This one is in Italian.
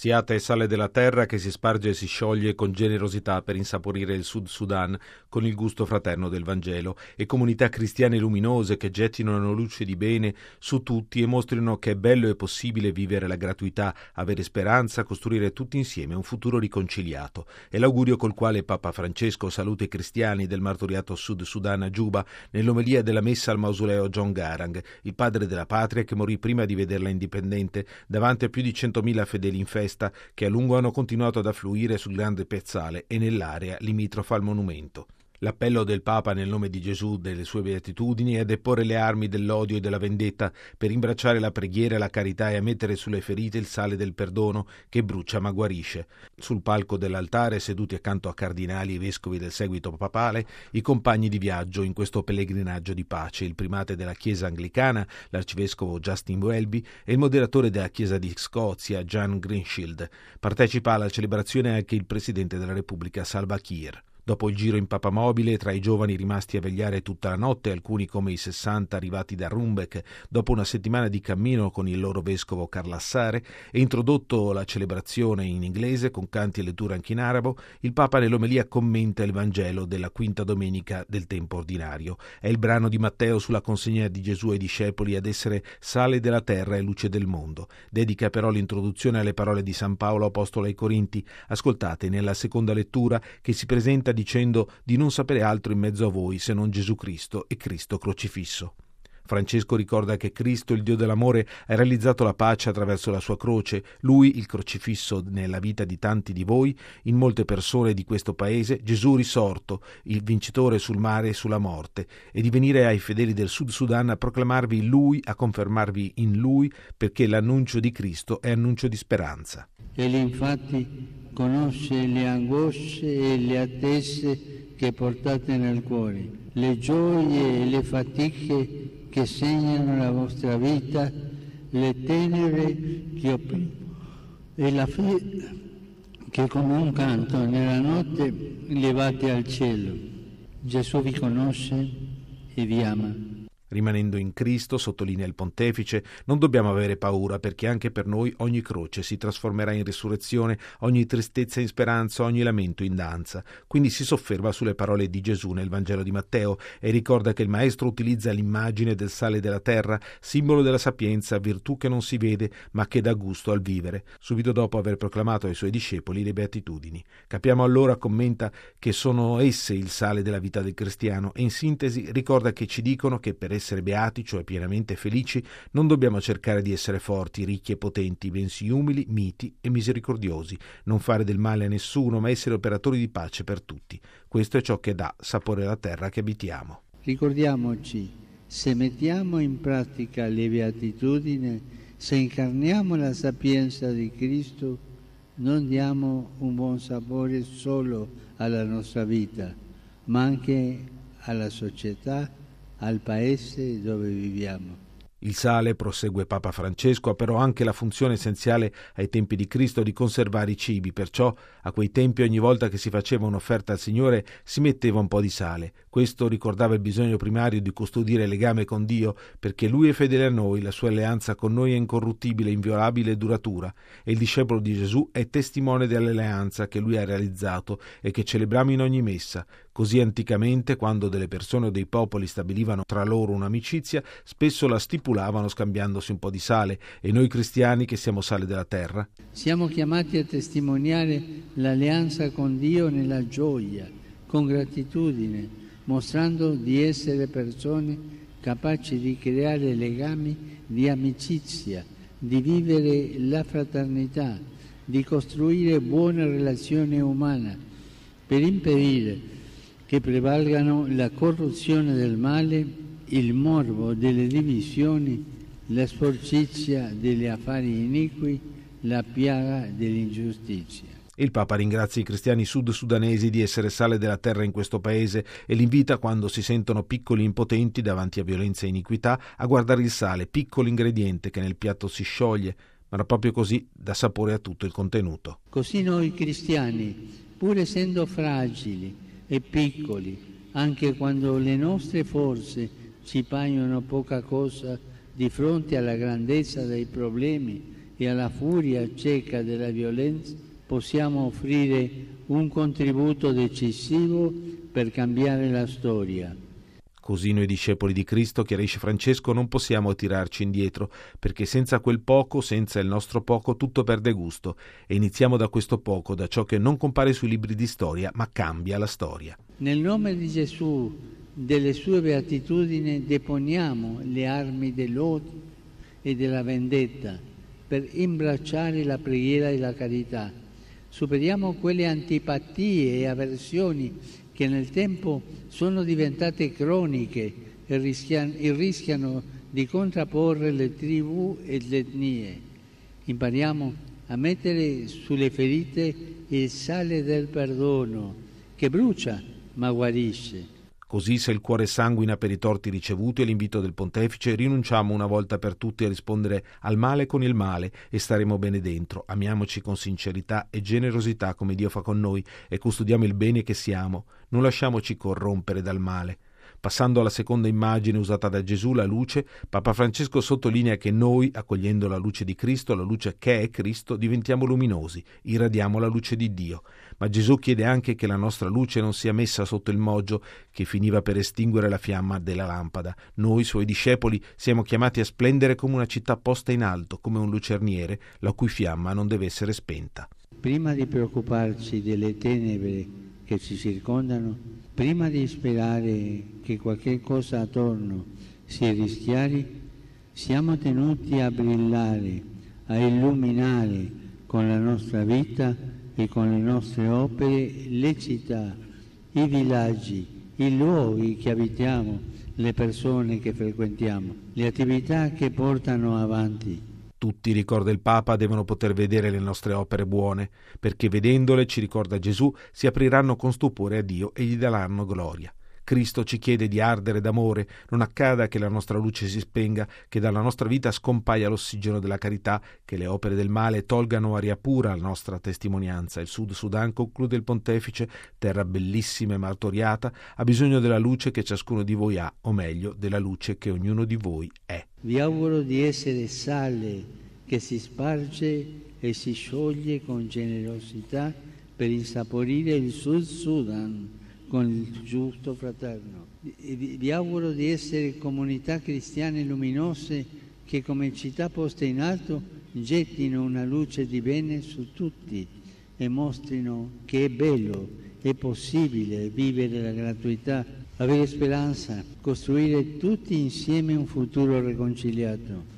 Siate e sale della terra che si sparge e si scioglie con generosità per insaporire il Sud Sudan con il gusto fraterno del Vangelo e comunità cristiane luminose che gettino luce di bene su tutti e mostrino che è bello e possibile vivere la gratuità, avere speranza, costruire tutti insieme un futuro riconciliato. È l'augurio col quale Papa Francesco saluta i cristiani del martoriato Sud Sudan a Giuba nell'omelia della messa al mausoleo John Garang, il padre della patria che morì prima di vederla indipendente davanti a più di centomila fedeli in festa festa che a lungo hanno continuato ad affluire sul grande piazzale e nell'area limitrofa al monumento. L'appello del Papa nel nome di Gesù delle sue beatitudini è deporre le armi dell'odio e della vendetta per imbracciare la preghiera e la carità e a mettere sulle ferite il sale del perdono che brucia ma guarisce. Sul palco dell'altare, seduti accanto a cardinali e vescovi del seguito papale, i compagni di viaggio in questo pellegrinaggio di pace, il primate della Chiesa anglicana, l'arcivescovo Justin Welby e il moderatore della Chiesa di Scozia, Jan Greenshield. Partecipa alla celebrazione anche il presidente della Repubblica Salva Kiir. Dopo il giro in papamobile, tra i giovani rimasti a vegliare tutta la notte, alcuni come i 60 arrivati da Rumbeck, dopo una settimana di cammino con il loro vescovo Carlassare, e introdotto la celebrazione in inglese con canti e letture anche in arabo, il Papa nell'omelia commenta il Vangelo della quinta domenica del tempo ordinario. È il brano di Matteo sulla consegna di Gesù ai discepoli ad essere sale della terra e luce del mondo. Dedica però l'introduzione alle parole di San Paolo apostolo ai Corinti, ascoltate nella seconda lettura che si presenta dicendo di non sapere altro in mezzo a voi se non Gesù Cristo e Cristo crocifisso. Francesco ricorda che Cristo, il Dio dell'amore, ha realizzato la pace attraverso la sua croce, lui il crocifisso nella vita di tanti di voi, in molte persone di questo paese, Gesù risorto, il vincitore sul mare e sulla morte, e di venire ai fedeli del Sud Sudan a proclamarvi lui, a confermarvi in lui, perché l'annuncio di Cristo è annuncio di speranza. Egli infatti conosce le angosce e le attese che portate nel cuore, le gioie e le fatiche che segnano la vostra vita, le tenebre che opprimono e la fede che come un canto nella notte levate al cielo. Gesù vi conosce e vi ama. Rimanendo in Cristo, sottolinea il pontefice, non dobbiamo avere paura perché anche per noi ogni croce si trasformerà in risurrezione, ogni tristezza in speranza, ogni lamento in danza. Quindi si sofferma sulle parole di Gesù nel Vangelo di Matteo e ricorda che il Maestro utilizza l'immagine del sale della terra, simbolo della sapienza, virtù che non si vede ma che dà gusto al vivere, subito dopo aver proclamato ai suoi discepoli le beatitudini. Capiamo allora, commenta, che sono esse il sale della vita del cristiano e in sintesi ricorda che ci dicono che per essere beati, cioè pienamente felici, non dobbiamo cercare di essere forti, ricchi e potenti, bensì umili, miti e misericordiosi, non fare del male a nessuno, ma essere operatori di pace per tutti. Questo è ciò che dà sapore alla terra che abitiamo. Ricordiamoci, se mettiamo in pratica le beatitudini, se incarniamo la sapienza di Cristo, non diamo un buon sapore solo alla nostra vita, ma anche alla società al paese dove viviamo. Il sale, prosegue Papa Francesco, ha però anche la funzione essenziale ai tempi di Cristo di conservare i cibi, perciò a quei tempi ogni volta che si faceva un'offerta al Signore si metteva un po' di sale. Questo ricordava il bisogno primario di custodire legame con Dio, perché Lui è fedele a noi, la sua alleanza con noi è incorruttibile, inviolabile e duratura, e il discepolo di Gesù è testimone dell'alleanza che Lui ha realizzato e che celebriamo in ogni messa. Così anticamente, quando delle persone o dei popoli stabilivano tra loro un'amicizia, spesso la stipulavano scambiandosi un po' di sale, e noi cristiani che siamo sale della terra. Siamo chiamati a testimoniare l'alleanza con Dio nella gioia, con gratitudine, mostrando di essere persone capaci di creare legami di amicizia, di vivere la fraternità, di costruire buona relazione umana, per impedire che prevalgano la corruzione del male, il morbo delle divisioni, la sporcizia degli affari iniqui, la piaga dell'ingiustizia. Il Papa ringrazia i cristiani sud-sudanesi di essere sale della terra in questo paese e li invita, quando si sentono piccoli e impotenti davanti a violenza e iniquità, a guardare il sale, piccolo ingrediente che nel piatto si scioglie, ma proprio così dà sapore a tutto il contenuto. Così noi cristiani, pur essendo fragili, e piccoli, anche quando le nostre forze ci paiono poca cosa di fronte alla grandezza dei problemi e alla furia cieca della violenza possiamo offrire un contributo decisivo per cambiare la storia. Così noi discepoli di Cristo, chiarisce Francesco, non possiamo tirarci indietro, perché senza quel poco, senza il nostro poco, tutto perde gusto. E iniziamo da questo poco, da ciò che non compare sui libri di storia, ma cambia la storia. Nel nome di Gesù, delle sue beatitudini, deponiamo le armi dell'odio e della vendetta per imbracciare la preghiera e la carità. Superiamo quelle antipatie e avversioni che nel tempo sono diventate croniche e rischiano, e rischiano di contrapporre le tribù e le etnie. Impariamo a mettere sulle ferite il sale del perdono, che brucia ma guarisce Così se il cuore sanguina per i torti ricevuti e l'invito del pontefice, rinunciamo una volta per tutti a rispondere al male con il male e staremo bene dentro. Amiamoci con sincerità e generosità come Dio fa con noi e custodiamo il bene che siamo. Non lasciamoci corrompere dal male. Passando alla seconda immagine usata da Gesù, la luce, Papa Francesco sottolinea che noi, accogliendo la luce di Cristo, la luce che è Cristo, diventiamo luminosi, irradiamo la luce di Dio. Ma Gesù chiede anche che la nostra luce non sia messa sotto il moggio che finiva per estinguere la fiamma della lampada. Noi, suoi discepoli, siamo chiamati a splendere come una città posta in alto, come un lucerniere, la cui fiamma non deve essere spenta. Prima di preoccuparci delle tenebre che ci circondano, prima di sperare che qualche cosa attorno si rischiari, siamo tenuti a brillare, a illuminare con la nostra vita e con le nostre opere le città, i villaggi, i luoghi che abitiamo, le persone che frequentiamo, le attività che portano avanti. Tutti, ricorda il Papa, devono poter vedere le nostre opere buone, perché vedendole, ci ricorda Gesù, si apriranno con stupore a Dio e gli daranno gloria. Cristo ci chiede di ardere d'amore, non accada che la nostra luce si spenga, che dalla nostra vita scompaia l'ossigeno della carità, che le opere del male tolgano aria pura alla nostra testimonianza. Il Sud Sudan, conclude il pontefice, terra bellissima e martoriata, ha bisogno della luce che ciascuno di voi ha, o meglio, della luce che ognuno di voi è. Vi auguro di essere sale che si sparge e si scioglie con generosità per insaporire il Sud Sudan con il giusto fraterno. Vi, vi auguro di essere comunità cristiane luminose che come città poste in alto gettino una luce di bene su tutti e mostrino che è bello, è possibile vivere la gratuità avere speranza, costruire tutti insieme un futuro riconciliato.